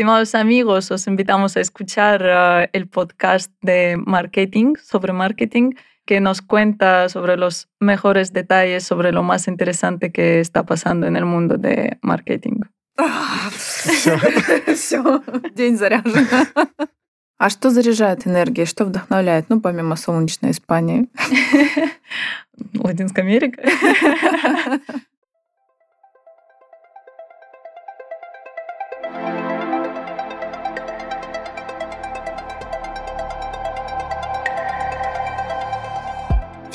Estimados amigos, os invitamos a escuchar uh, el podcast de marketing, sobre marketing, que nos cuenta sobre los mejores detalles, sobre lo más interesante que está pasando en el mundo de marketing. Все, день заряжен. А что заряжает энергией? Что вдохновляет? Ну, помимо солнечной Испании. Латинская Америка.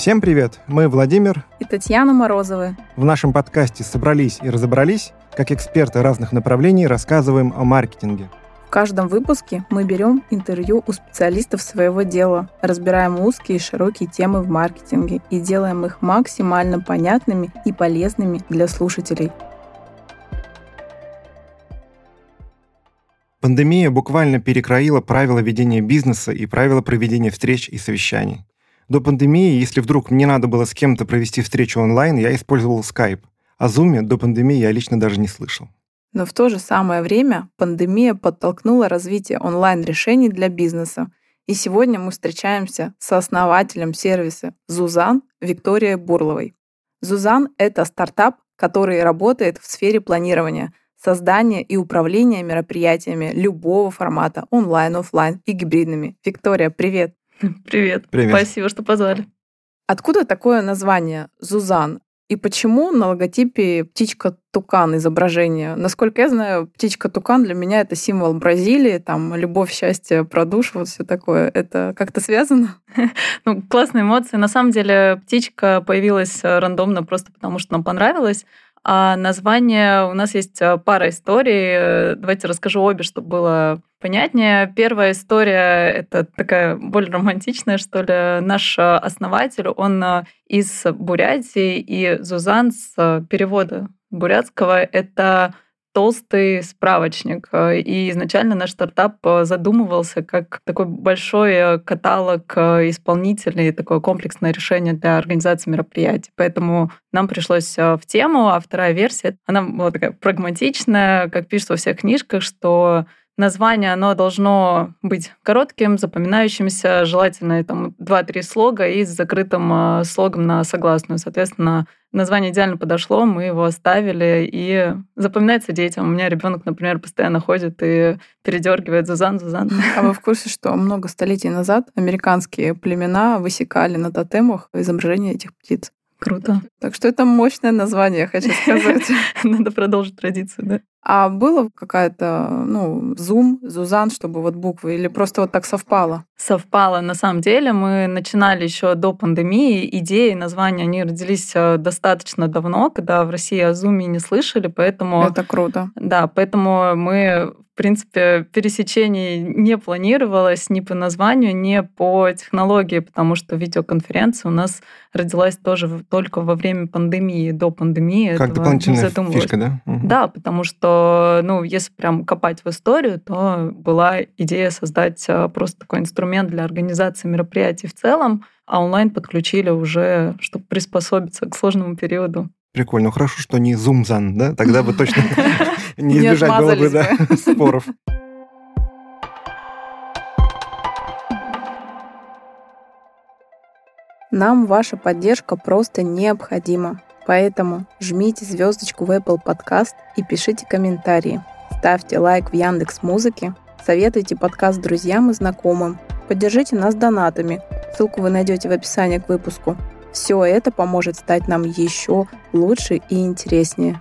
Всем привет! Мы Владимир и Татьяна Морозовы. В нашем подкасте «Собрались и разобрались» как эксперты разных направлений рассказываем о маркетинге. В каждом выпуске мы берем интервью у специалистов своего дела, разбираем узкие и широкие темы в маркетинге и делаем их максимально понятными и полезными для слушателей. Пандемия буквально перекроила правила ведения бизнеса и правила проведения встреч и совещаний. До пандемии, если вдруг мне надо было с кем-то провести встречу онлайн, я использовал Skype. О Zoom до пандемии я лично даже не слышал. Но в то же самое время пандемия подтолкнула развитие онлайн-решений для бизнеса. И сегодня мы встречаемся с основателем сервиса Зузан Викторией Бурловой. Зузан — это стартап, который работает в сфере планирования, создания и управления мероприятиями любого формата, онлайн, офлайн и гибридными. Виктория, привет! Привет. Привет. Спасибо, что позвали. Откуда такое название Зузан? И почему на логотипе птичка-тукан изображение? Насколько я знаю, птичка-тукан для меня это символ Бразилии, там любовь, счастье, про душу, вот все такое. Это как-то связано? Ну, классные эмоции. На самом деле птичка появилась рандомно просто потому, что нам понравилось. А название у нас есть э, пара историй. Давайте расскажу обе, чтобы было понятнее. Первая история — это такая более романтичная, что ли. Наш э, основатель, он э, из Бурятии, и Зузан с перевода бурятского — это толстый справочник. И изначально наш стартап задумывался как такой большой э, каталог э, исполнителей, такое комплексное решение для организации мероприятий. Поэтому нам пришлось э, в тему, а вторая версия, она была такая прагматичная, как пишут во всех книжках, что название, оно должно быть коротким, запоминающимся, желательно там 2-3 слога и с закрытым слогом на согласную. Соответственно, название идеально подошло, мы его оставили, и запоминается детям. У меня ребенок, например, постоянно ходит и передергивает Зузан, Зузан. А вы в курсе, что много столетий назад американские племена высекали на тотемах изображение этих птиц? Круто. Так что это мощное название, хочу сказать. Надо продолжить традицию, да. А было какая-то, ну, зум, зузан, чтобы вот буквы, или просто вот так совпало? Совпало. На самом деле мы начинали еще до пандемии. Идеи, названия, они родились э, достаточно давно, когда в России о зуме не слышали, поэтому... Это круто. Да, поэтому мы в принципе, пересечений не планировалось ни по названию, ни по технологии, потому что видеоконференция у нас родилась тоже только во время пандемии, до пандемии. Как дополнительная фишка, да? Угу. Да, потому что, ну, если прям копать в историю, то была идея создать а, просто такой инструмент для организации мероприятий в целом, а онлайн подключили уже, чтобы приспособиться к сложному периоду. Прикольно. Хорошо, что не зумзан, да? Тогда бы точно не избежать было бы, да, споров. Нам ваша поддержка просто необходима. Поэтому жмите звездочку в Apple Podcast и пишите комментарии. Ставьте лайк в Яндекс Музыке, советуйте подкаст друзьям и знакомым. Поддержите нас донатами. Ссылку вы найдете в описании к выпуску. Все это поможет стать нам еще лучше и интереснее.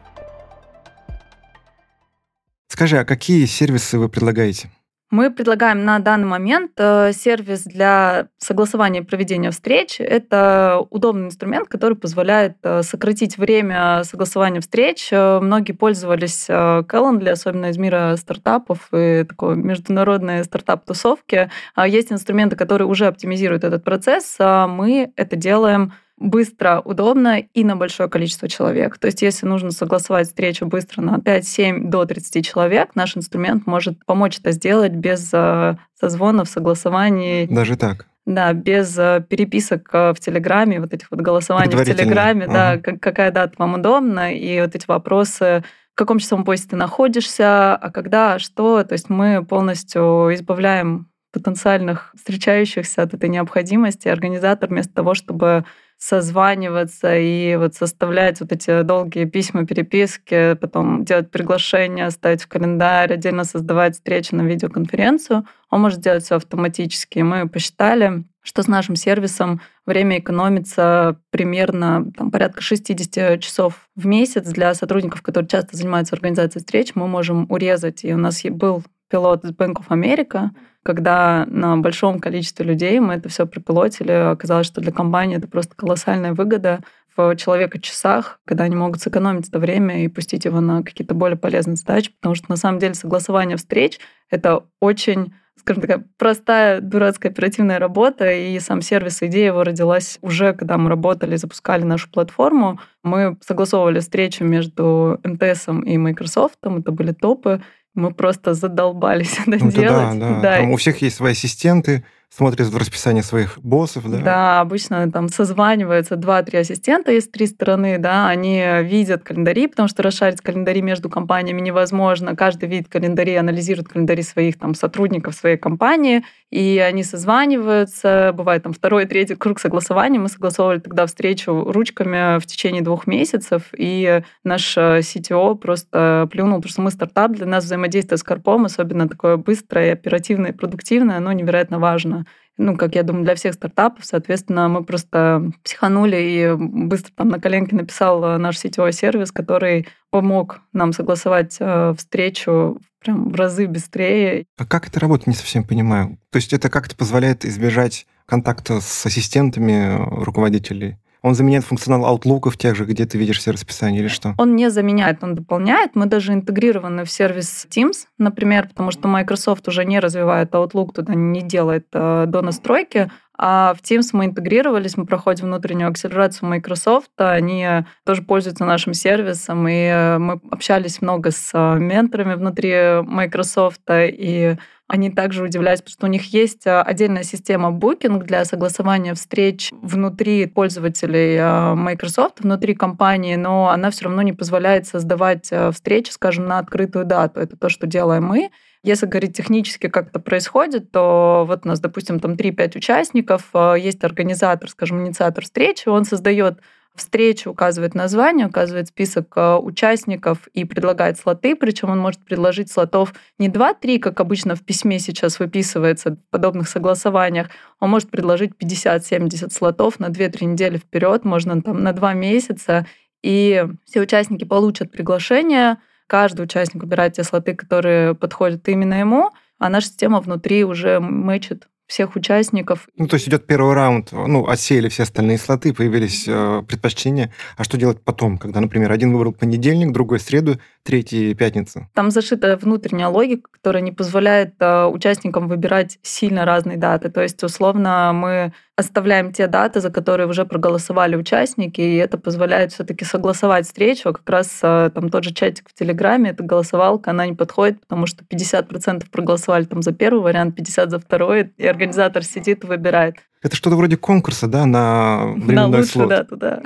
Скажи, а какие сервисы вы предлагаете? Мы предлагаем на данный момент э, сервис для согласования и проведения встреч. Это удобный инструмент, который позволяет э, сократить время согласования встреч. Э, многие пользовались Calendly, особенно из мира стартапов и такой международной стартап-тусовки. А есть инструменты, которые уже оптимизируют этот процесс. А мы это делаем быстро, удобно и на большое количество человек. То есть если нужно согласовать встречу быстро на 5-7 до 30 человек, наш инструмент может помочь это сделать без э, созвонов, согласований. Даже так? Да, без э, переписок э, в Телеграме, вот этих вот голосований в Телеграме, ага. да, какая дата вам удобна, и вот эти вопросы в каком часовом поясе ты находишься, а когда, что. То есть мы полностью избавляем потенциальных встречающихся от этой необходимости. Организатор вместо того, чтобы созваниваться и вот составлять вот эти долгие письма, переписки, потом делать приглашения, ставить в календарь, отдельно создавать встречи на видеоконференцию. Он может делать все автоматически. Мы посчитали, что с нашим сервисом время экономится примерно там, порядка 60 часов в месяц для сотрудников, которые часто занимаются организацией встреч. Мы можем урезать. И у нас был пилот из Bank of America, когда на большом количестве людей мы это все пропилотили, оказалось, что для компании это просто колоссальная выгода в человека-часах, когда они могут сэкономить это время и пустить его на какие-то более полезные задачи, потому что на самом деле согласование встреч — это очень скажем, такая простая, дурацкая оперативная работа, и сам сервис, идея его родилась уже, когда мы работали, запускали нашу платформу. Мы согласовывали встречу между МТС и Microsoft, это были топы, мы просто задолбались это ну, делать. Да, да. да. Там у всех есть свои ассистенты, смотрят в расписание своих боссов, да? Да, обычно там созваниваются два-три ассистента из три стороны, да, они видят календари, потому что расшарить календари между компаниями невозможно. Каждый видит календари, анализирует календари своих там сотрудников своей компании, и они созваниваются, бывает там второй, третий круг согласования. Мы согласовывали тогда встречу ручками в течение двух месяцев, и наш CTO э, просто плюнул, потому что мы стартап, для нас взаимодействие с Карпом, особенно такое быстрое, оперативное, продуктивное, оно невероятно важно ну, как я думаю, для всех стартапов. Соответственно, мы просто психанули и быстро там на коленке написал э, наш сетевой сервис, который помог нам согласовать э, встречу прям в разы быстрее. А как это работает, не совсем понимаю. То есть это как-то позволяет избежать контакта с ассистентами руководителей? Он заменяет функционал Outlook в тех же, где ты видишь все расписания или что? Он не заменяет, он дополняет. Мы даже интегрированы в сервис Teams, например, потому что Microsoft уже не развивает Outlook, туда не делает э, до настройки. А в Teams мы интегрировались, мы проходим внутреннюю акселерацию Microsoft, они тоже пользуются нашим сервисом, и э, мы общались много с э, менторами внутри Microsoft, и они также удивляются, потому что у них есть э, отдельная система Booking для согласования встреч внутри пользователей Microsoft, внутри компании, но она все равно не позволяет создавать встречи, скажем, на открытую дату. Это то, что делаем мы. Если говорить технически, как это происходит, то вот у нас, допустим, там 3-5 участников, есть организатор, скажем, инициатор встречи, он создает встречу, указывает название, указывает список э, участников и предлагает слоты, причем он может предложить слотов не 2-3, как обычно в письме сейчас выписывается в подобных согласованиях, он может предложить 50-70 слотов на 2-3 недели вперед, можно там на 2 месяца, и все участники получат приглашение, Каждый участник выбирает те слоты, которые подходят именно ему, а наша система внутри уже мэчит всех участников. Ну, то есть идет первый раунд, ну, отсеяли все остальные слоты, появились э, предпочтения. А что делать потом, когда, например, один выбрал понедельник, другой среду, третий пятницу? Там зашита внутренняя логика, которая не позволяет э, участникам выбирать сильно разные даты. То есть, условно, мы оставляем те даты, за которые уже проголосовали участники, и это позволяет все-таки согласовать встречу. Как раз э, там тот же чатик в Телеграме, эта голосовалка, она не подходит, потому что 50% проголосовали там за первый вариант, 50% за второй, и организатор сидит и выбирает. Это что-то вроде конкурса, да, на временной на лучшую слот? дату, да.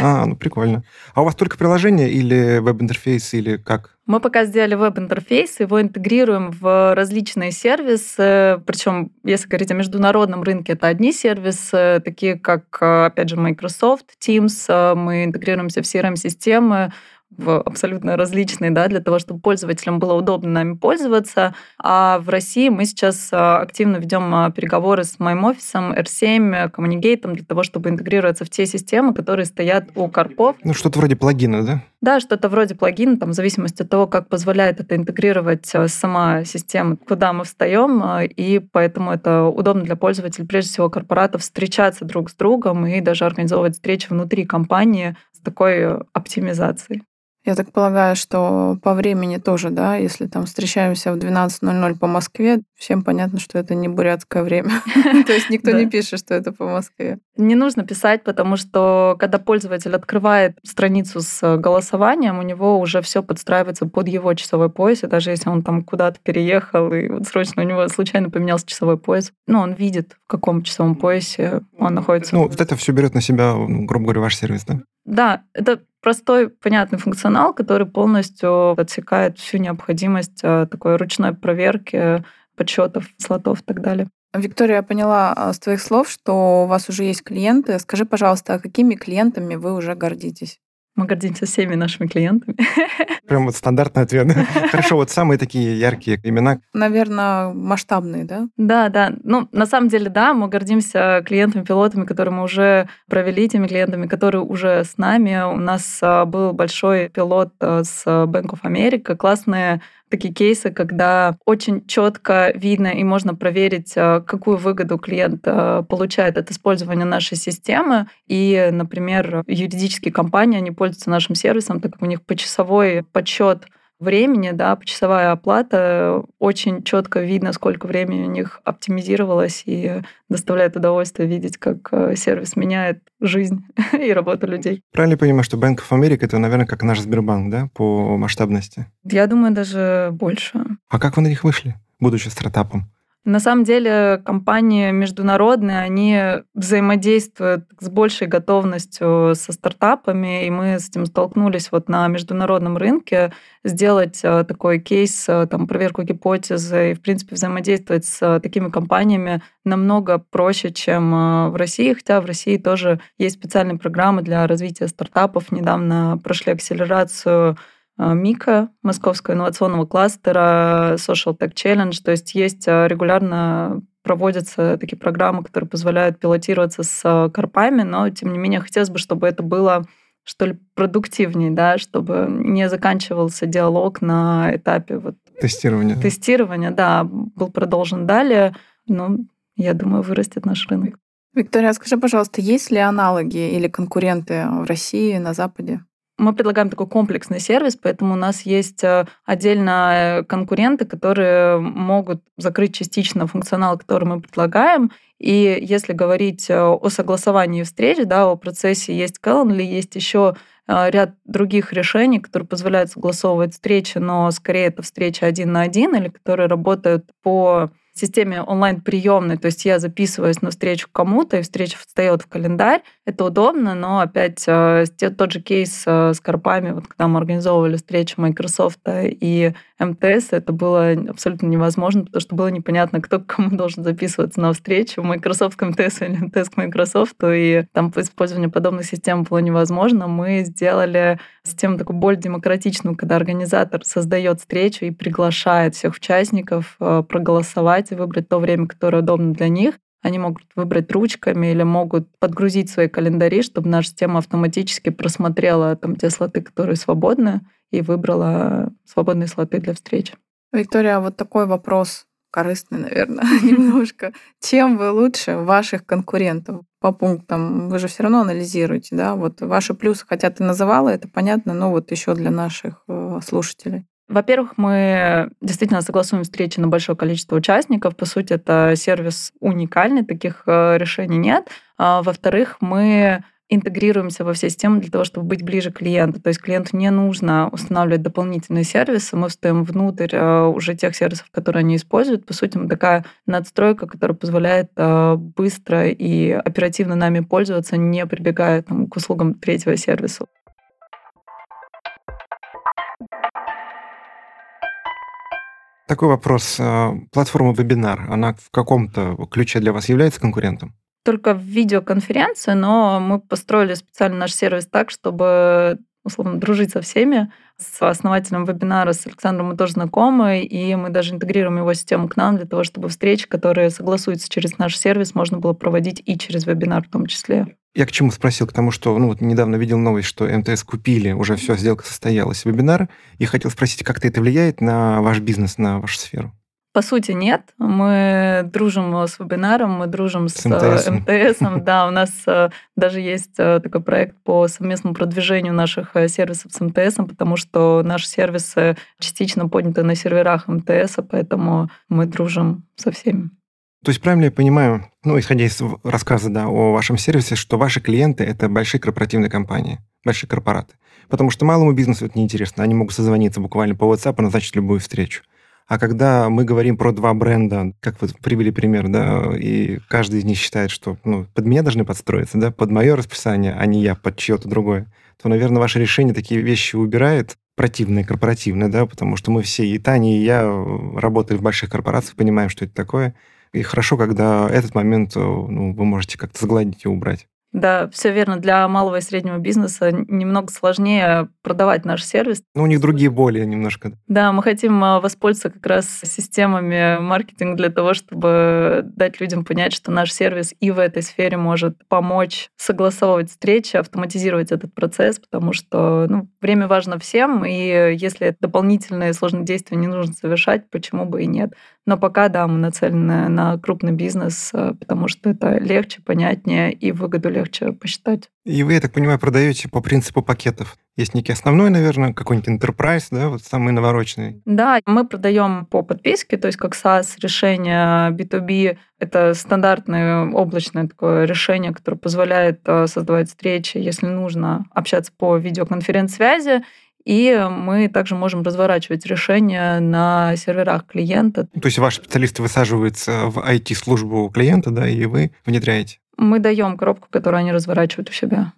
А, ну прикольно. А у вас только приложение или веб-интерфейс, или как? Мы пока сделали веб-интерфейс, его интегрируем в различные сервисы. Причем, если говорить о международном рынке, это одни сервисы, такие как, опять же, Microsoft, Teams. Мы интегрируемся в CRM-системы, в абсолютно различные, да, для того, чтобы пользователям было удобно нами пользоваться. А в России мы сейчас а, активно ведем а, переговоры с моим офисом, R7, Communicate, для того, чтобы интегрироваться в те системы, которые стоят у Карпов. Ну, что-то вроде плагина, да? Да, что-то вроде плагина, там, в зависимости от того, как позволяет это интегрировать а, сама система, куда мы встаем, и поэтому это удобно для пользователей, прежде всего, корпоратов встречаться друг с другом и даже организовывать встречи внутри компании с такой оптимизацией. Я так полагаю, что по времени тоже, да, если там встречаемся в 12.00 по Москве, всем понятно, что это не бурятское время. То есть никто не пишет, что это по Москве. Не нужно писать, потому что когда пользователь открывает страницу с голосованием, у него уже все подстраивается под его часовой пояс, и даже если он там куда-то переехал, и вот срочно у него случайно поменялся часовой пояс, ну, он видит, в каком часовом поясе он находится. Ну, вот это все берет на себя, грубо говоря, ваш сервис, да? Да, это простой, понятный функционал, который полностью отсекает всю необходимость э, такой ручной проверки подсчетов, слотов и так далее. Виктория, я поняла а, с твоих слов, что у вас уже есть клиенты. Скажи, пожалуйста, а какими клиентами вы уже гордитесь? Мы гордимся всеми нашими клиентами. Прям вот стандартный ответ. Хорошо, вот самые такие яркие имена. Наверное, масштабные, да? Да, да. Ну, на самом деле, да, мы гордимся клиентами, пилотами, которые мы уже провели, теми клиентами, которые уже с нами. У нас а, был большой пилот а, с Bank of America, классные такие кейсы, когда очень четко видно и можно проверить, э, какую выгоду клиент э, получает от использования нашей системы. И, например, юридические компании, они пользуются нашим сервисом, так как у них почасовой подсчет времени, да, почасовая оплата, очень четко видно, сколько времени у них оптимизировалось, и доставляет удовольствие видеть, как э, сервис меняет жизнь и работу людей. Правильно я понимаю, что Bank of America это, наверное, как наш Сбербанк, да, по масштабности? Я думаю, даже больше. А как вы на них вышли, будучи стартапом? На самом деле компании международные, они взаимодействуют с большей готовностью со стартапами, и мы с этим столкнулись вот на международном рынке, сделать э, такой кейс, э, там, проверку гипотезы и, в принципе, взаимодействовать с такими компаниями намного проще, чем э, в России, хотя в России тоже есть специальные программы для развития стартапов. Недавно прошли акселерацию МИКа, Московского инновационного кластера, Social Tech Challenge. То есть есть а, регулярно проводятся такие программы, которые позволяют пилотироваться с а, корпами, но тем не менее хотелось бы, чтобы это было что ли продуктивнее, да, чтобы не заканчивался диалог на этапе вот тестирования. Тестирования, да, был продолжен далее, но я думаю, вырастет наш рынок. Виктория, скажи, пожалуйста, есть ли аналоги или конкуренты в России, на Западе? Мы предлагаем такой комплексный сервис, поэтому у нас есть э, отдельно конкуренты, которые могут закрыть частично функционал, который мы предлагаем. И если говорить э, о согласовании встреч, да, о процессе есть Calendly, есть еще э, ряд других решений, которые позволяют согласовывать встречи, но скорее это встреча один на один или которые работают по системе онлайн-приемной, то есть я записываюсь на встречу кому-то, и встреча встает в календарь. Это удобно, но опять э, тот же кейс э, с Карпами, вот когда мы организовывали встречу Microsoft и МТС, это было абсолютно невозможно, потому что было непонятно, кто к кому должен записываться на встречу, Microsoft к МТС или МТС к Microsoft, и там использование подобных систем было невозможно. Мы сделали систему такую более демократичную, когда организатор создает встречу и приглашает всех участников э, проголосовать и выбрать то время, которое удобно для них. Они могут выбрать ручками или могут подгрузить свои календари, чтобы наша система автоматически просмотрела там те слоты, которые свободны, и выбрала свободные слоты для встреч. Виктория, вот такой вопрос корыстный, наверное, немножко. Чем вы лучше ваших конкурентов? По пунктам вы же все равно анализируете, да? Вот ваши плюсы, хотя ты называла это, понятно, но вот еще для наших э, слушателей. Во-первых, мы действительно согласуем встречи на большое количество участников. По сути, это сервис уникальный, таких э, решений нет. А, во-вторых, мы интегрируемся во все системы для того, чтобы быть ближе к клиенту. То есть клиенту не нужно устанавливать дополнительные сервисы, мы встаем внутрь э, уже тех сервисов, которые они используют. По сути, мы такая надстройка, которая позволяет э, быстро и оперативно нами пользоваться, не прибегая там, к услугам третьего сервиса. Такой вопрос. Э, платформа вебинар, она в каком-то ключе для вас является конкурентом? Только в видеоконференции, но мы построили специально наш сервис так, чтобы условно дружить со всеми. С основателем вебинара, с Александром мы тоже знакомы, и мы даже интегрируем его систему к нам для того, чтобы встречи, которые согласуются через наш сервис, можно было проводить и через вебинар в том числе. Я к чему спросил? К тому, что ну, вот недавно видел новость, что МТС купили, уже все, сделка состоялась, вебинар, и хотел спросить, как это влияет на ваш бизнес, на вашу сферу? По сути, нет. Мы дружим с вебинаром, мы дружим с, с МТС. МТС. Да, у нас э, даже есть э, такой проект по совместному продвижению наших э, сервисов с МТС, потому что наши сервисы частично подняты на серверах МТС, поэтому мы дружим со всеми. То есть правильно я понимаю, ну, исходя из рассказа да, о вашем сервисе, что ваши клиенты – это большие корпоративные компании, большие корпораты. Потому что малому бизнесу это неинтересно. Они могут созвониться буквально по WhatsApp и назначить любую встречу. А когда мы говорим про два бренда, как вы привели пример, да, и каждый из них считает, что ну, под меня должны подстроиться, да, под мое расписание, а не я под чье-то другое, то, наверное, ваше решение такие вещи убирает, противные, корпоративные, да, потому что мы все, и Таня, и я, работали в больших корпорациях, понимаем, что это такое. И хорошо, когда этот момент ну, вы можете как-то сгладить и убрать. Да, все верно. Для малого и среднего бизнеса немного сложнее продавать наш сервис. Ну, у них другие боли немножко. Да, мы хотим а, воспользоваться как раз системами маркетинга для того, чтобы дать людям понять, что наш сервис и в этой сфере может помочь согласовывать встречи, автоматизировать этот процесс, потому что ну, время важно всем, и если дополнительные сложные действия не нужно совершать, почему бы и нет. Но пока, да, мы нацелены на крупный бизнес, а, потому что это легче, понятнее и выгоду легче посчитать. И вы, я так понимаю, продаете по принципу пакетов. Есть некий основной, наверное, какой-нибудь enterprise, да, вот самый навороченный. Да, мы продаем по подписке, то есть как SaaS решение B2B. Это стандартное облачное такое решение, которое позволяет а, создавать встречи, если нужно, общаться по видеоконференц-связи и мы также можем разворачивать решения на серверах клиента. То есть ваши специалисты высаживаются в IT-службу клиента, да, и вы внедряете? Мы даем коробку, которую они разворачивают у себя.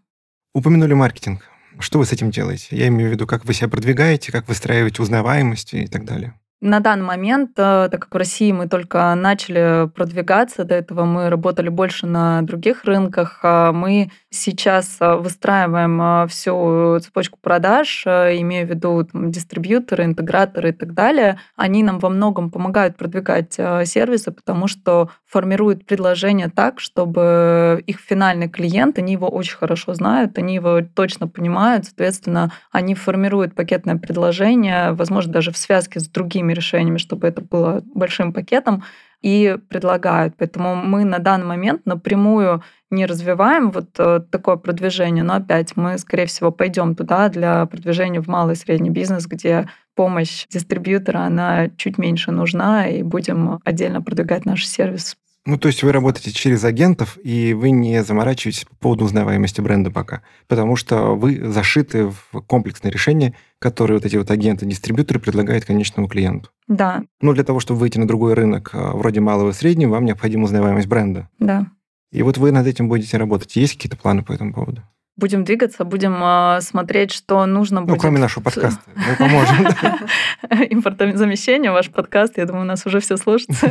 Упомянули маркетинг. Что вы с этим делаете? Я имею в виду, как вы себя продвигаете, как выстраиваете узнаваемость и так далее. На данный момент, э, так как в России мы только начали продвигаться, до этого мы работали больше на других рынках, а мы сейчас э, выстраиваем э, всю цепочку продаж, имею в виду там, дистрибьюторы, интеграторы и так далее. Они нам во многом помогают продвигать сервисы, потому что формируют предложение так, чтобы их финальный клиент, они его очень хорошо знают, они его точно понимают, соответственно, они формируют пакетное предложение, возможно, даже в связке с другими другими решениями, чтобы это было большим пакетом, и предлагают. Поэтому мы на данный момент напрямую не развиваем вот э, такое продвижение, но опять мы, скорее всего, пойдем туда для продвижения в малый и средний бизнес, где помощь дистрибьютора, она чуть меньше нужна, и будем отдельно продвигать наш сервис ну, то есть вы работаете через агентов, и вы не заморачиваетесь по поводу узнаваемости бренда пока, потому что вы зашиты в комплексное решение, которое вот эти вот агенты-дистрибьюторы предлагают конечному клиенту. Да. Ну, для того, чтобы выйти на другой рынок, а, вроде малого и среднего, вам необходима узнаваемость бренда. Да. И вот вы над этим будете работать. Есть какие-то планы по этому поводу? Будем двигаться, будем э, смотреть, что нужно будет. Ну, кроме нашего подкаста. Мы поможем. Импортозамещение, ваш подкаст, я думаю, у нас уже все слушается.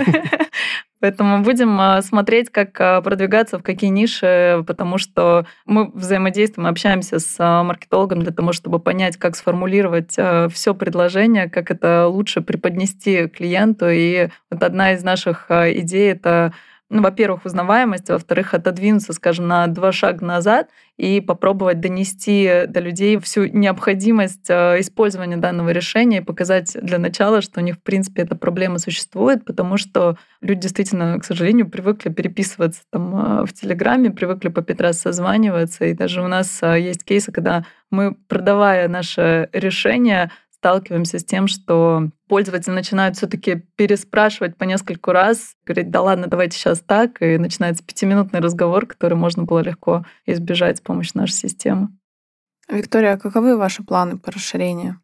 Поэтому будем а, смотреть, как а, продвигаться, в какие ниши, потому что мы взаимодействуем, общаемся с а, маркетологом для того, чтобы понять, как сформулировать все предложение, как это лучше преподнести клиенту. И вот одна из наших идей — это ну, во-первых, узнаваемость, во-вторых, отодвинуться, скажем, на два шага назад и попробовать донести до людей всю необходимость э, использования данного решения и показать для начала, что у них, в принципе, эта проблема существует, потому что люди действительно, к сожалению, привыкли переписываться там э, в Телеграме, привыкли по пять раз созваниваться, и даже у нас э, есть кейсы, когда мы, продавая наше решение, сталкиваемся с тем, что пользователи начинают все-таки переспрашивать по нескольку раз, говорить, да ладно, давайте сейчас так, и начинается пятиминутный разговор, который можно было легко избежать с помощью нашей системы. Виктория, а каковы ваши планы по расширению?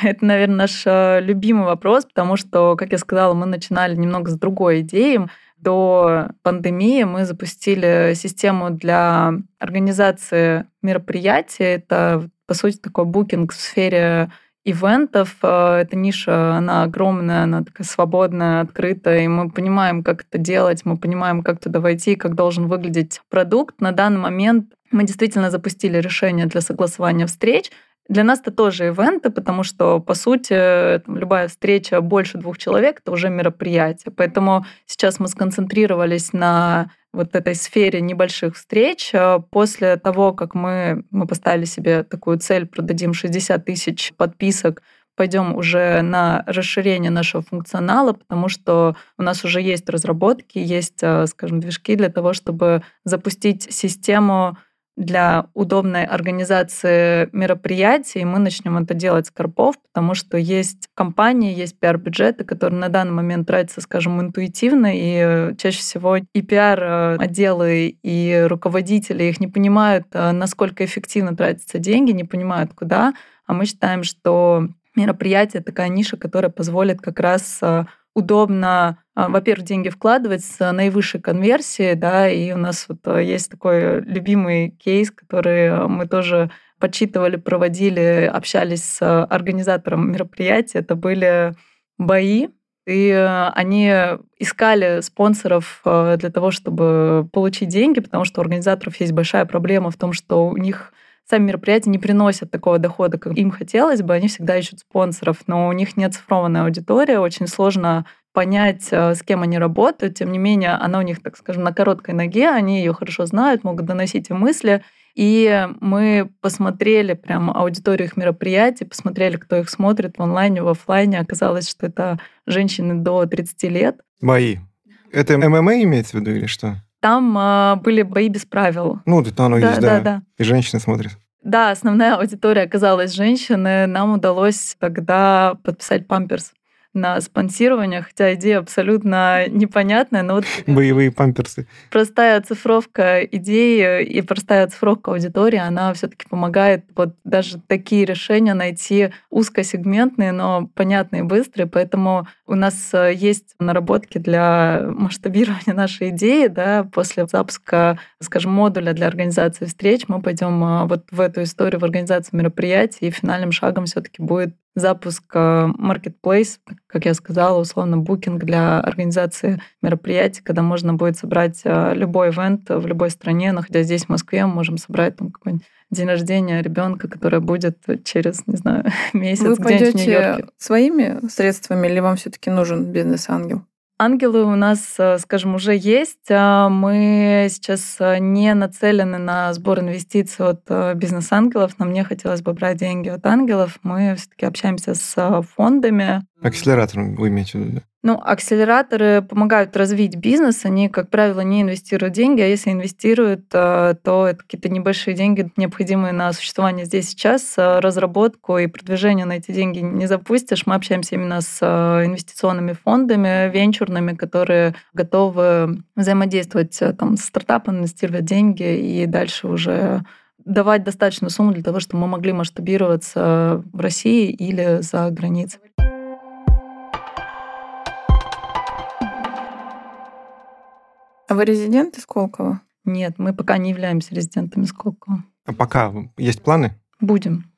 Это, наверное, наш э, любимый вопрос, потому что, как я сказала, мы начинали немного с другой идеи. До пандемии мы запустили систему для организации мероприятий. Это, по сути, такой букинг в сфере ивентов. Э, эта ниша, она огромная, она такая свободная, открытая, и мы понимаем, как это делать, мы понимаем, как туда войти, как должен выглядеть продукт. На данный момент мы действительно запустили решение для согласования встреч. Для нас это тоже ивенты, потому что, по сути, там, любая встреча больше двух человек — это уже мероприятие. Поэтому сейчас мы сконцентрировались на вот этой сфере небольших встреч. А после того, как мы, мы поставили себе такую цель, продадим 60 тысяч подписок, пойдем уже на расширение нашего функционала, потому что у нас уже есть разработки, есть, а, скажем, движки для того, чтобы запустить систему для удобной организации мероприятий, мы начнем это делать с Карпов, потому что есть компании, есть пиар-бюджеты, которые на данный момент тратятся, скажем, интуитивно, и чаще всего и пиар-отделы, и руководители их не понимают, насколько эффективно тратятся деньги, не понимают, куда. А мы считаем, что мероприятие, такая ниша, которая позволит как раз э, удобно, во-первых, деньги вкладывать с наивысшей конверсией, да, и у нас вот э, есть такой любимый кейс, который мы тоже подсчитывали, проводили, общались с организатором мероприятия. Это были бои, и э, они искали спонсоров э, для того, чтобы получить деньги, потому что у организаторов есть большая проблема в том, что у них сами мероприятия не приносят такого дохода, как им хотелось бы, они всегда ищут спонсоров, но у них нет цифрованная аудитория, очень сложно понять, э, с кем они работают. Тем не менее, она у них, так скажем, на короткой ноге, они ее хорошо знают, могут доносить им мысли. И мы посмотрели прям аудиторию их мероприятий, посмотрели, кто их смотрит в онлайне, в офлайне. Оказалось, что это женщины до 30 лет. Бои. Это ММА имеется в виду или что? Там э, были бои без правил. Ну, это оно да, есть, да, да. да. И женщины смотрят. Да, основная аудитория оказалась женщины. Нам удалось тогда подписать памперс на спонсирование, хотя идея абсолютно непонятная, но вот Боевые памперсы. простая оцифровка идеи и простая оцифровка аудитории, она все таки помогает вот даже такие решения найти узкосегментные, но понятные и быстрые. Поэтому у нас э, есть наработки для масштабирования нашей идеи. Да, после запуска, скажем, модуля для организации встреч мы пойдем э, вот в эту историю, в организацию мероприятий, и финальным шагом все таки будет запуск э, marketplace, как я сказала, условно букинг для организации мероприятий, когда можно будет собрать э, любой ивент в любой стране, находясь здесь, в Москве, мы можем собрать там какой-нибудь день рождения ребенка, который будет через, не знаю, месяц Вы где-нибудь в Нью-Йорке. пойдете своими средствами или вам все-таки нужен бизнес-ангел? Ангелы у нас, э, скажем, уже есть. А Мы сейчас э, не нацелены на сбор инвестиций от э, бизнес-ангелов. Нам не хотелось бы брать деньги от ангелов. Мы все-таки общаемся с фондами. Акселератором вы имеете в виду? Ну, акселераторы помогают развить бизнес. Они, как правило, не инвестируют деньги, а если инвестируют, э, то это какие-то небольшие деньги, необходимые на существование здесь сейчас. Э, Разработку и продвижение на эти деньги не запустишь. Мы общаемся именно с э, инвестиционными фондами, венчурными, которые готовы взаимодействовать там, с стартапом, инвестировать деньги и дальше уже давать достаточную сумму для того, чтобы мы могли масштабироваться в России или за границей. А вы резидент из Сколково? Нет, мы пока не являемся резидентами Сколково. А пока есть планы? Будем.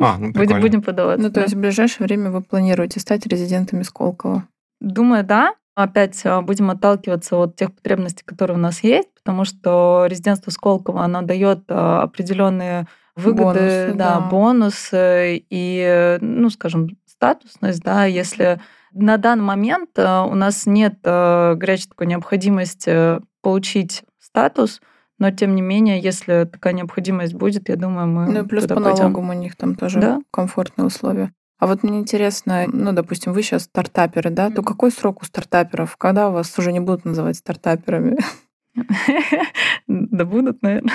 А, ну Будем, будем подаваться. Ну, то да. есть в ближайшее время вы планируете стать резидентами Сколково? Думаю, да. Опять а, будем отталкиваться от тех потребностей, которые у нас есть, потому что резидентство Сколково, оно дает определенные выгоды, Бонусы, да, да. бонусы и, ну, скажем, статусность, да, если на данный момент э, у нас нет э, горячей такой необходимости получить статус, но тем не менее, если такая необходимость будет, я думаю, мы Ну и плюс по пойдем. налогам у них там тоже Да. комфортные условия. А вот мне интересно, ну, допустим, вы сейчас стартаперы, да, то какой срок у стартаперов? Когда вас уже не будут называть стартаперами? Да будут, наверное.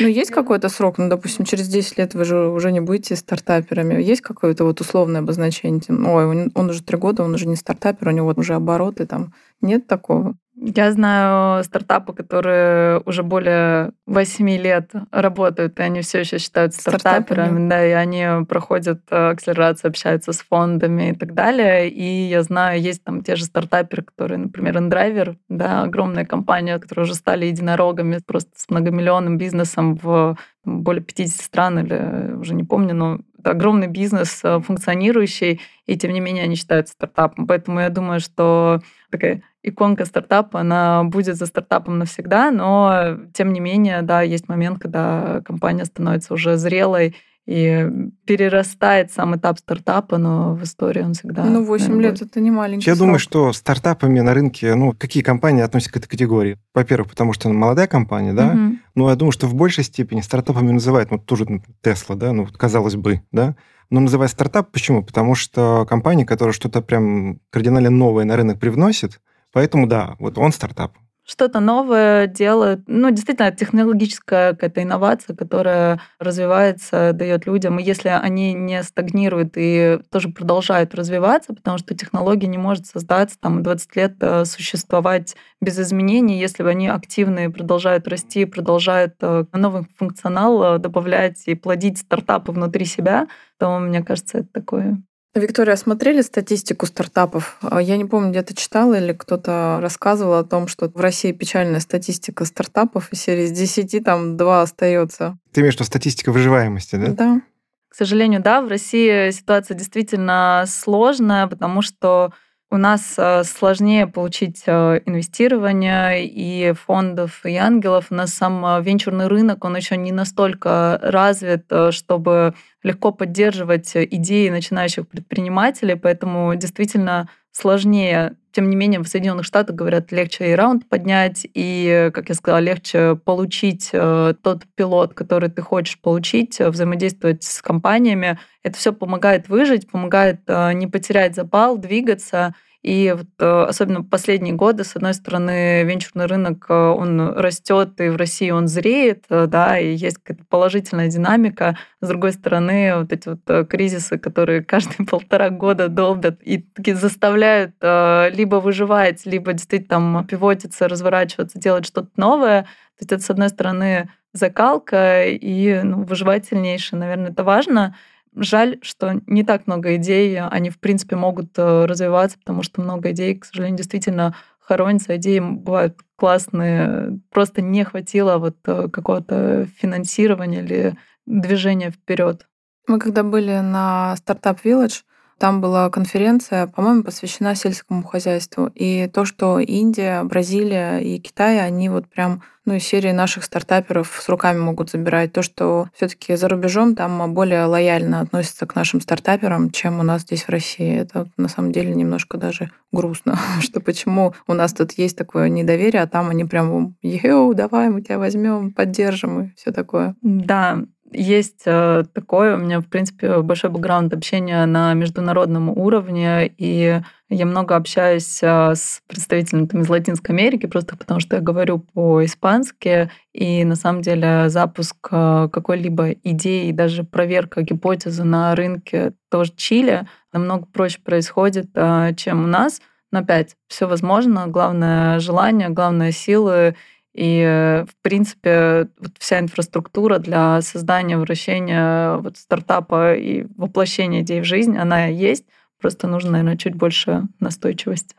Ну, есть какой-то срок? Ну, допустим, через 10 лет вы же уже не будете стартаперами. Есть какое-то вот условное обозначение? Ой, он уже три года, он уже не стартапер, у него уже обороты там. Нет такого? Я знаю стартапы, которые уже более 8 лет работают, и они все еще считаются Стартапами. стартаперами, да, и они проходят э, акселерацию, общаются с фондами и так далее. И я знаю, есть там те же стартаперы, которые, например, InDriver, да, огромная компания, которые уже стали единорогами, просто с многомиллионным бизнесом в более 50 стран, или уже не помню, но это огромный бизнес, э, функционирующий, и тем не менее они считаются стартапом. Поэтому я думаю, что такая иконка стартапа, она будет за стартапом навсегда, но тем не менее, да, есть момент, когда компания становится уже зрелой и перерастает сам этап стартапа, но в истории он всегда... ну, 8 наверное, лет это не маленький Я думаю, срок. что стартапами на рынке, ну, какие компании относятся к этой категории? Во-первых, потому что она молодая компания, да, Мгм. но я думаю, что в большей степени стартапами называют, ну, тоже Тесла, да, ну, вот казалось бы, да, но называют стартап почему? Потому что компания, которая что-то прям кардинально новое на рынок привносит, поэтому, да, вот он стартап. Что-то новое делают. Ну, действительно, технологическая какая-то инновация, которая развивается, дает людям. И если они не стагнируют и тоже продолжают развиваться, потому что технология не может создаться там 20 лет э, существовать без изменений, если они активны, продолжают расти, продолжают э, новый функционал э, добавлять и плодить стартапы внутри себя, то, мне кажется, это такой Виктория, смотрели статистику стартапов? А, я не помню, где-то читала или кто-то рассказывал о том, что в России печальная статистика стартапов, и серии из 10 там 2 остается. Ты имеешь в виду статистика выживаемости, да? Да. К сожалению, да, в России ситуация действительно сложная, потому что у нас э, сложнее получить э, инвестирование и фондов, и ангелов. У нас сам э, венчурный рынок, он еще не настолько развит, чтобы легко поддерживать идеи начинающих предпринимателей, поэтому действительно сложнее. Тем не менее, в Соединенных Штатах, говорят, легче и раунд поднять, и, как я сказала, легче получить э, тот пилот, который ты хочешь получить, э, взаимодействовать с компаниями. Это все помогает выжить, помогает э, не потерять запал, двигаться – и вот, э, особенно последние годы, с одной стороны, венчурный рынок, э, он растет, и в России он зреет, э, да, и есть какая-то положительная динамика. С другой стороны, вот эти вот кризисы, которые каждые полтора года долбят и таки заставляют либо выживать, либо действительно там пивотиться, разворачиваться, делать что-то новое. То есть это, с одной стороны, закалка и ну, выживать сильнейшее, наверное, это важно. Жаль, что не так много идей, они, в принципе, могут э, развиваться, потому что много идей, к сожалению, действительно хоронятся. Идеи бывают классные, просто не хватило вот э, какого-то финансирования или движения вперед. Мы когда были на Startup Village, там была конференция, по-моему, посвящена сельскому хозяйству. И то, что Индия, Бразилия и Китай, они вот прям ну, из серии наших стартаперов с руками могут забирать. То, что все таки за рубежом там более лояльно относятся к нашим стартаперам, чем у нас здесь в России. Это на самом деле немножко даже грустно, что почему у нас тут есть такое недоверие, а там они прям, йоу, давай, мы тебя возьмем, поддержим и все такое. Да, есть э, такое, у меня, в принципе, большой бэкграунд общения на международном уровне, и я много общаюсь э, с представителями там, из Латинской Америки, просто потому что я говорю по-испански, и на самом деле запуск э, какой-либо идеи, даже проверка гипотезы на рынке тоже Чили намного проще происходит, чем у нас. Но опять, все возможно, главное желание, главное силы и, э, в принципе, вот вся инфраструктура для создания, вращения вот стартапа и воплощения идей в жизнь, она есть. Просто нужно, наверное, чуть больше настойчивости.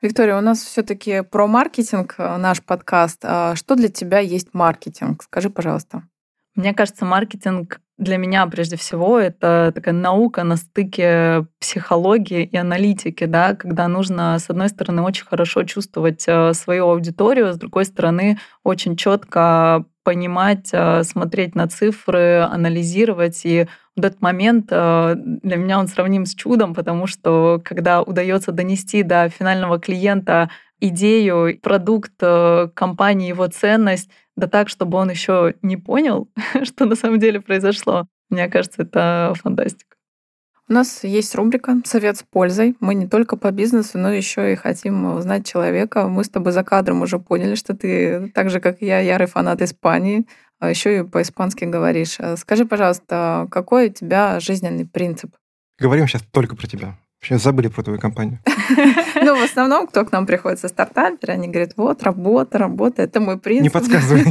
Виктория, у нас все-таки про маркетинг э, наш подкаст. А что для тебя есть маркетинг? Скажи, пожалуйста. Мне кажется, маркетинг для меня прежде всего это такая наука на стыке психологии и аналитики, да, когда нужно, с одной стороны, очень хорошо чувствовать э, свою аудиторию, с другой стороны, очень четко понимать, э, смотреть на цифры, анализировать. И вот этот момент э, для меня он сравним с чудом, потому что когда удается донести до финального клиента идею, продукт компании, его ценность, да так, чтобы он еще не понял, что на самом деле произошло. Мне кажется, это фантастика. У нас есть рубрика «Совет с пользой». Мы не только по бизнесу, но еще и хотим узнать человека. Мы с тобой за кадром уже поняли, что ты, так же, как и я, ярый фанат Испании, а еще и по-испански говоришь. Скажи, пожалуйста, какой у тебя жизненный принцип? Говорим сейчас только про тебя. Сейчас забыли про твою компанию. Ну, в основном, кто к нам приходит со стартапера, они говорят, вот, работа, работа, это мой принцип. Не подсказывай.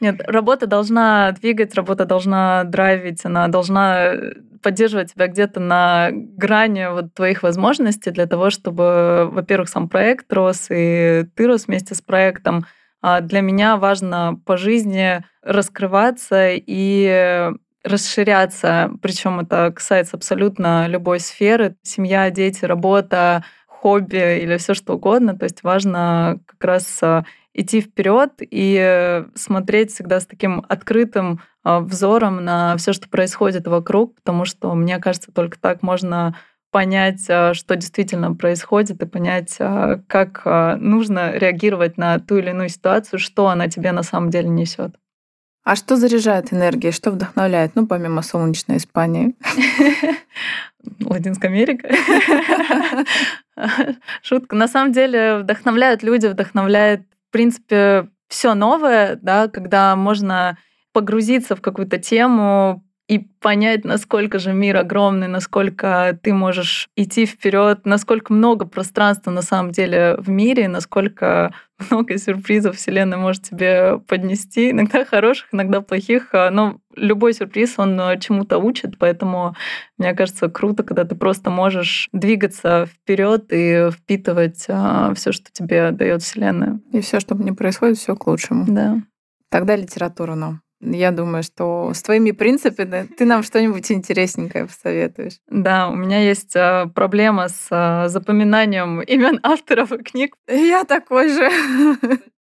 Нет, работа должна двигать, работа должна драйвить, она должна поддерживать тебя где-то на грани вот твоих возможностей для того, чтобы, во-первых, сам проект рос, и ты рос вместе с проектом. А для меня важно по жизни раскрываться и расширяться, причем это касается абсолютно любой сферы, семья, дети, работа, хобби или все что угодно. То есть важно как раз а, идти вперед и смотреть всегда с таким открытым а, взором на все, что происходит вокруг, потому что, мне кажется, только так можно понять, а, что действительно происходит, и понять, как нужно реагировать на ту или иную ситуацию, что она тебе на самом деле несет. А что заряжает энергией, что вдохновляет, ну, помимо солнечной Испании? Латинская Америка. Шутка. На самом деле вдохновляют люди, вдохновляет, в принципе, все новое, да, когда можно погрузиться в какую-то тему, и понять, насколько же мир огромный, насколько ты можешь идти вперед, насколько много пространства на самом деле в мире, насколько много сюрпризов Вселенная может тебе поднести, иногда хороших, иногда плохих, а, но любой сюрприз, он а, чему-то учит, поэтому мне кажется круто, когда ты просто можешь двигаться вперед и впитывать а, все, что тебе дает Вселенная. И все, что не происходит, все к лучшему. Да. Тогда литература нам. Я думаю, что с твоими принципами ты нам что-нибудь интересненькое посоветуешь. Да, у меня есть а, проблема с а, запоминанием имен авторов и книг. Я такой же.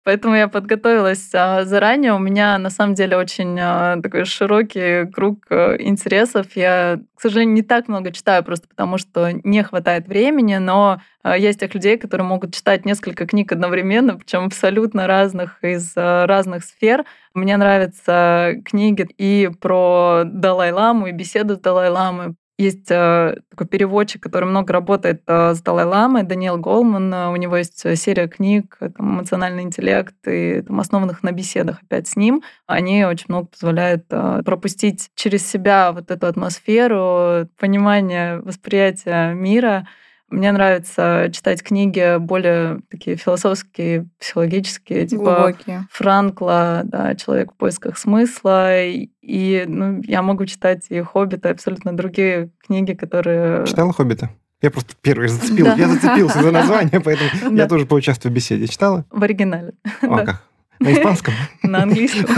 Поэтому я подготовилась а, заранее. У меня на самом деле очень а, такой широкий круг а, интересов. Я, к сожалению, не так много читаю, просто потому что не хватает времени, но есть тех людей, которые могут читать несколько книг одновременно, причем абсолютно разных из разных сфер. Мне нравятся книги и про Далай-ламу, и беседы с Далай-ламой, есть э, такой переводчик, который много работает э, с Далай-ламой, Даниэл Голман. Э, у него есть серия книг там, «Эмоциональный интеллект», и там, основанных на беседах опять с ним. Они очень много позволяют пропустить через себя вот эту атмосферу, понимание, восприятие мира — мне нравится читать книги более такие философские, психологические, типа Глубокие. Франкла, да, «Человек в поисках смысла». И, ну, я могу читать и «Хоббита», и абсолютно другие книги, которые... Читала «Хоббита»? Я просто первый зацепил. Да. Я зацепился за название, поэтому я тоже поучаствую в беседе. Читала? В оригинале. О, как? На испанском? На английском.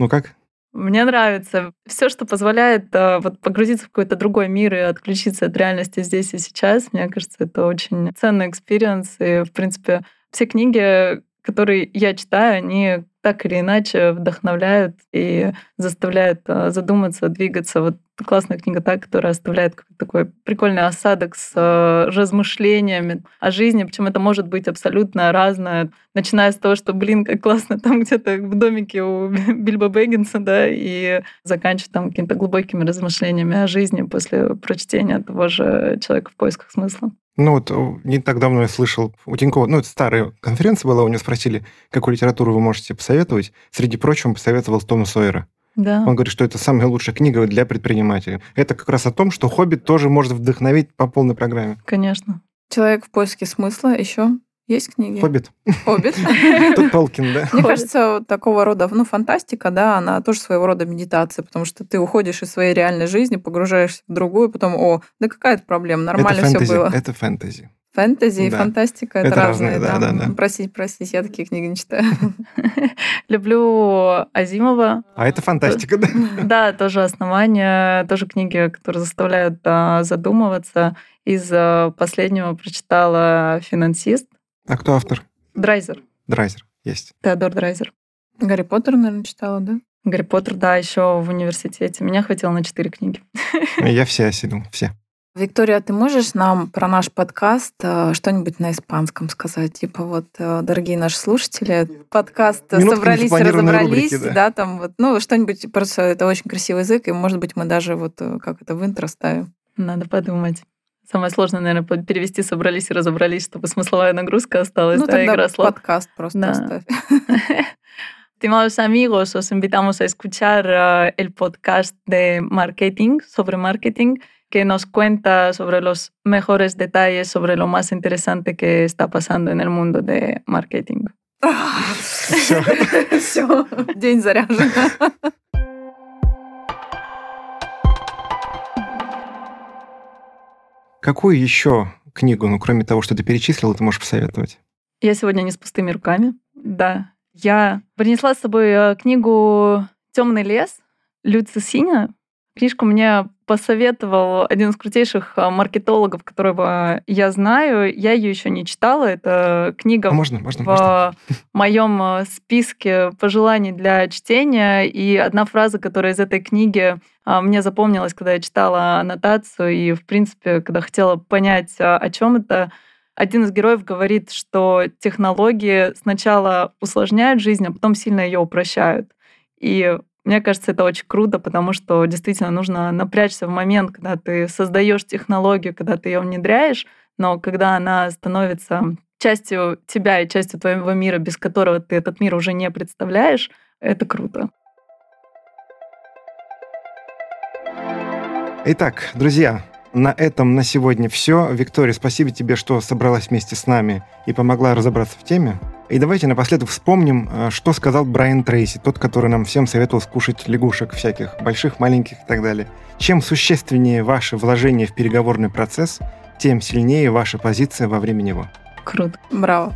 Ну как? Мне нравится все, что позволяет э, вот, погрузиться в какой-то другой мир и отключиться от реальности здесь и сейчас. Мне кажется, это очень ценный experience. И, в принципе, все книги, которые я читаю, они так или иначе вдохновляют и заставляют э, задуматься, двигаться. Вот классная книга та, которая оставляет такой прикольный осадок с э, размышлениями о жизни, причем это может быть абсолютно разное, начиная с того, что, блин, как классно там где-то в домике у Бильбо Бэггинса, да, и заканчивая там какими-то глубокими размышлениями о жизни после прочтения того же «Человека в поисках смысла». Ну вот не так давно я слышал у Тинькова, ну это старая конференция была, у него спросили, какую литературу вы можете посоветовать. Среди прочего он посоветовал Тома Сойера. Да. Он говорит, что это самая лучшая книга для предпринимателей. Это как раз о том, что «Хоббит» тоже может вдохновить по полной программе. Конечно. «Человек в поиске смысла» еще есть книги? «Хоббит». «Хоббит». Тут Толкин, да. Мне кажется, такого рода, ну, фантастика, да, она тоже своего рода медитация, потому что ты уходишь из своей реальной жизни, погружаешься в другую, потом, о, да какая это проблема, нормально все было. Это фэнтези. Фэнтези и да. фантастика это, это разные, разные, да, да, да. Простите, простите, я такие книги не читаю. Люблю Азимова. А это фантастика, да? Да, тоже основания, тоже книги, которые заставляют задумываться. Из а, последнего прочитала «Финансист». А кто автор? Драйзер. Драйзер, есть. Теодор Драйзер. Гарри Поттер, наверное, читала, да? Гарри Поттер, да, еще в университете. Меня хватило на четыре книги. Я все осилил, все. Виктория, ты можешь нам про наш подкаст э, что-нибудь на испанском сказать? Типа вот, э, дорогие наши слушатели, подкаст Минутка «Собрались, разобрались», рубрики, да. да, там вот, ну, что-нибудь, просто это очень красивый язык, и, может быть, мы даже вот, э, как это, в интро ставим. Надо подумать. Самое сложное, наверное, перевести «собрались и разобрались», чтобы смысловая нагрузка осталась, ну, да, игра слов. подкаст просто да. оставь. Estimados amigos, os invitamos a escuchar el podcast de marketing, sobre marketing, que nos cuenta sobre los mejores detalles, sobre lo más interesante que está pasando en el mundo de marketing. Все. Все. День заряжен. Какую еще книгу, ну, кроме того, что ты перечислила, ты можешь посоветовать? Я сегодня не с пустыми руками. Да. Я принесла с собой э, книгу Темный лес Люци Синя. Книжку мне посоветовал один из крутейших а, маркетологов, которого я знаю. Я ее еще не читала. Это книга а можно, можно, в можно. моем а, списке пожеланий для чтения. И одна фраза, которая из этой книги мне запомнилась, когда я читала аннотацию, и, в принципе, когда хотела понять, о чем это, один из героев говорит, что технологии сначала усложняют жизнь, а потом сильно ее упрощают. И мне кажется, это очень круто, потому что действительно нужно напрячься в момент, когда ты создаешь технологию, когда ты ее внедряешь, но когда она становится частью тебя и частью твоего мира, без которого ты этот мир уже не представляешь, это круто. Итак, друзья, на этом на сегодня все. Виктория, спасибо тебе, что собралась вместе с нами и помогла разобраться в теме. И давайте напоследок вспомним, э, что сказал Брайан Трейси, тот, который нам всем советовал скушать лягушек всяких, больших, маленьких и так далее. Чем существеннее ваше вложение в переговорный процесс, тем сильнее ваша позиция во время него. Круто. Браво.